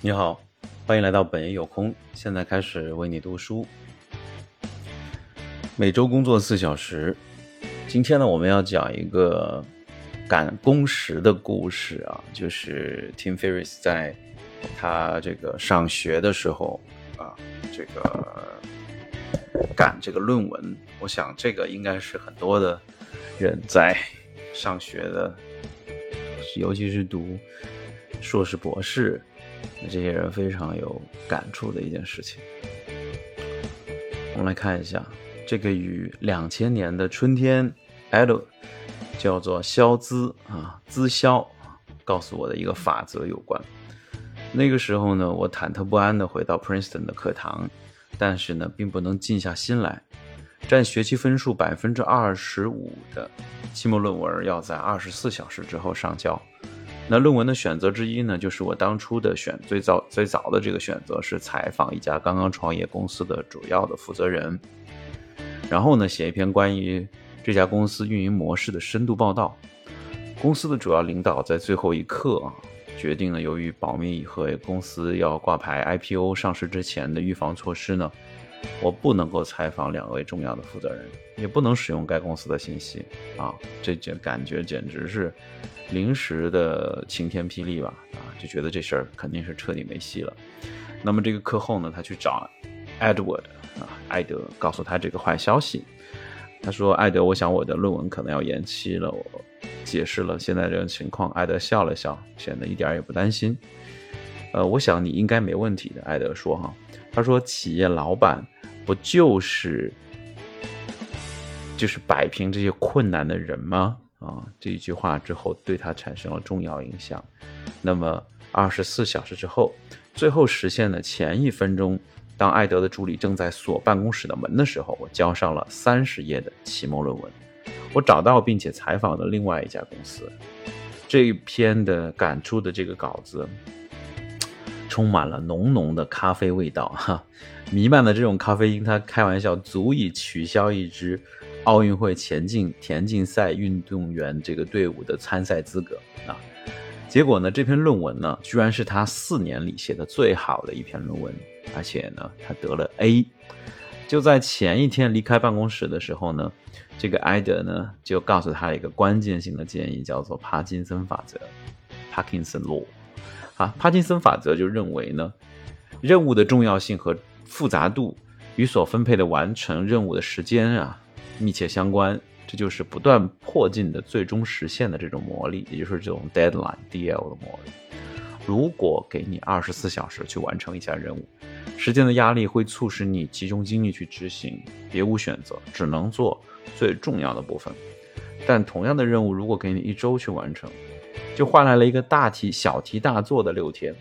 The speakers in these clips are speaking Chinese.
你好，欢迎来到本爷有空。现在开始为你读书。每周工作四小时。今天呢，我们要讲一个赶工时的故事啊，就是 Tim Ferriss 在他这个上学的时候啊，这个赶这个论文。我想这个应该是很多的人在上学的，尤其是读硕士、博士。这些人非常有感触的一件事情。我们来看一下，这个与两千年的春天，Ed 叫做肖资啊，资肖，告诉我的一个法则有关。那个时候呢，我忐忑不安地回到 Princeton 的课堂，但是呢，并不能静下心来。占学期分数百分之二十五的期末论文要在二十四小时之后上交。那论文的选择之一呢，就是我当初的选最早最早的这个选择是采访一家刚刚创业公司的主要的负责人，然后呢写一篇关于这家公司运营模式的深度报道。公司的主要领导在最后一刻啊，决定了由于保密和公司要挂牌 IPO 上市之前的预防措施呢。我不能够采访两位重要的负责人，也不能使用该公司的信息啊！这简感觉简直是临时的晴天霹雳吧？啊，就觉得这事儿肯定是彻底没戏了。那么这个课后呢，他去找 Edward 啊，艾德，告诉他这个坏消息。他说：“艾德，我想我的论文可能要延期了。”我解释了现在这种情况。艾德笑了笑，显得一点也不担心。呃，我想你应该没问题的，艾德说哈。他说：“企业老板不就是就是摆平这些困难的人吗？啊，这一句话之后对他产生了重要影响。那么二十四小时之后，最后实现的前一分钟，当艾德的助理正在锁办公室的门的时候，我交上了三十页的期末论文。我找到并且采访了另外一家公司，这一篇的感触的这个稿子。”充满了浓浓的咖啡味道，哈，弥漫的这种咖啡因，他开玩笑足以取消一支奥运会前进田径赛运动员这个队伍的参赛资格啊。结果呢，这篇论文呢，居然是他四年里写的最好的一篇论文，而且呢，他得了 A。就在前一天离开办公室的时候呢，这个艾德呢就告诉他一个关键性的建议，叫做帕金森法则 （Parkinson Law）。啊，帕金森法则就认为呢，任务的重要性和复杂度与所分配的完成任务的时间啊密切相关，这就是不断迫近的最终实现的这种魔力，也就是这种 deadline DL 的魔力。如果给你二十四小时去完成一项任务，时间的压力会促使你集中精力去执行，别无选择，只能做最重要的部分。但同样的任务，如果给你一周去完成，就换来了一个大题小题大做的六天。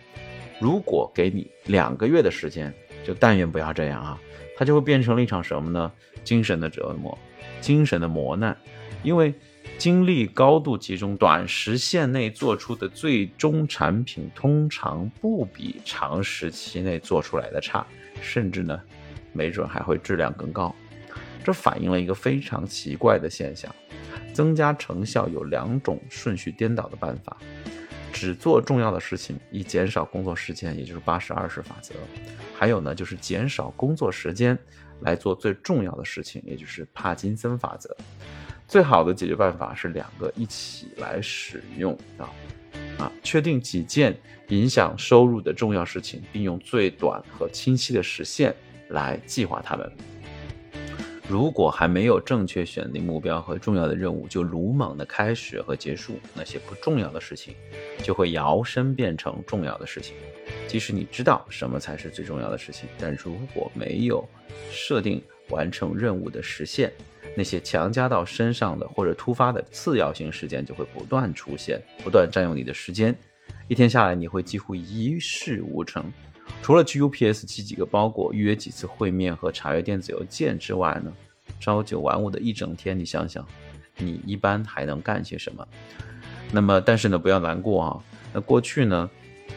如果给你两个月的时间，就但愿不要这样啊，它就会变成了一场什么呢？精神的折磨，精神的磨难。因为精力高度集中，短时限内做出的最终产品通常不比长时期内做出来的差，甚至呢，没准还会质量更高。这反映了一个非常奇怪的现象。增加成效有两种顺序颠倒的办法：只做重要的事情，以减少工作时间，也就是八十二十法则；还有呢，就是减少工作时间来做最重要的事情，也就是帕金森法则。最好的解决办法是两个一起来使用啊啊！确定几件影响收入的重要事情，并用最短和清晰的时限来计划它们。如果还没有正确选定目标和重要的任务，就鲁莽的开始和结束那些不重要的事情，就会摇身变成重要的事情。即使你知道什么才是最重要的事情，但如果没有设定完成任务的时限，那些强加到身上的或者突发的次要性事件就会不断出现，不断占用你的时间。一天下来，你会几乎一事无成。除了去 UPS 寄几个包裹、预约几次会面和查阅电子邮件之外呢，朝九晚五的一整天，你想想，你一般还能干些什么？那么，但是呢，不要难过啊。那过去呢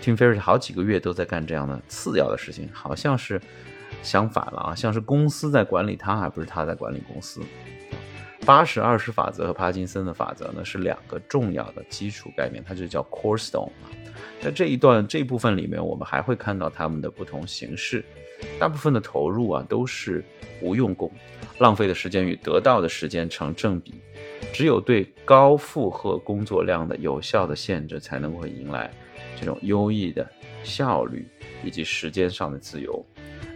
，Tim Ferris 好几个月都在干这样的次要的事情，好像是相反了啊，像是公司在管理他，还不是他在管理公司。八十二十法则和帕金森的法则呢，是两个重要的基础概念，它就叫 Core Stone 啊。在这一段这部分里面，我们还会看到他们的不同形式。大部分的投入啊都是无用功，浪费的时间与得到的时间成正比。只有对高负荷工作量的有效的限制，才能够迎来这种优异的效率以及时间上的自由。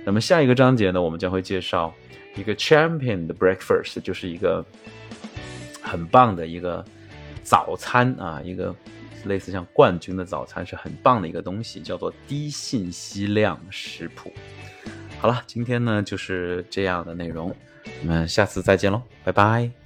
那么下一个章节呢，我们将会介绍一个 champion 的 breakfast，就是一个很棒的一个早餐啊，一个类似像冠军的早餐，是很棒的一个东西，叫做低信息量食谱。好了，今天呢就是这样的内容，我们下次再见喽，拜拜。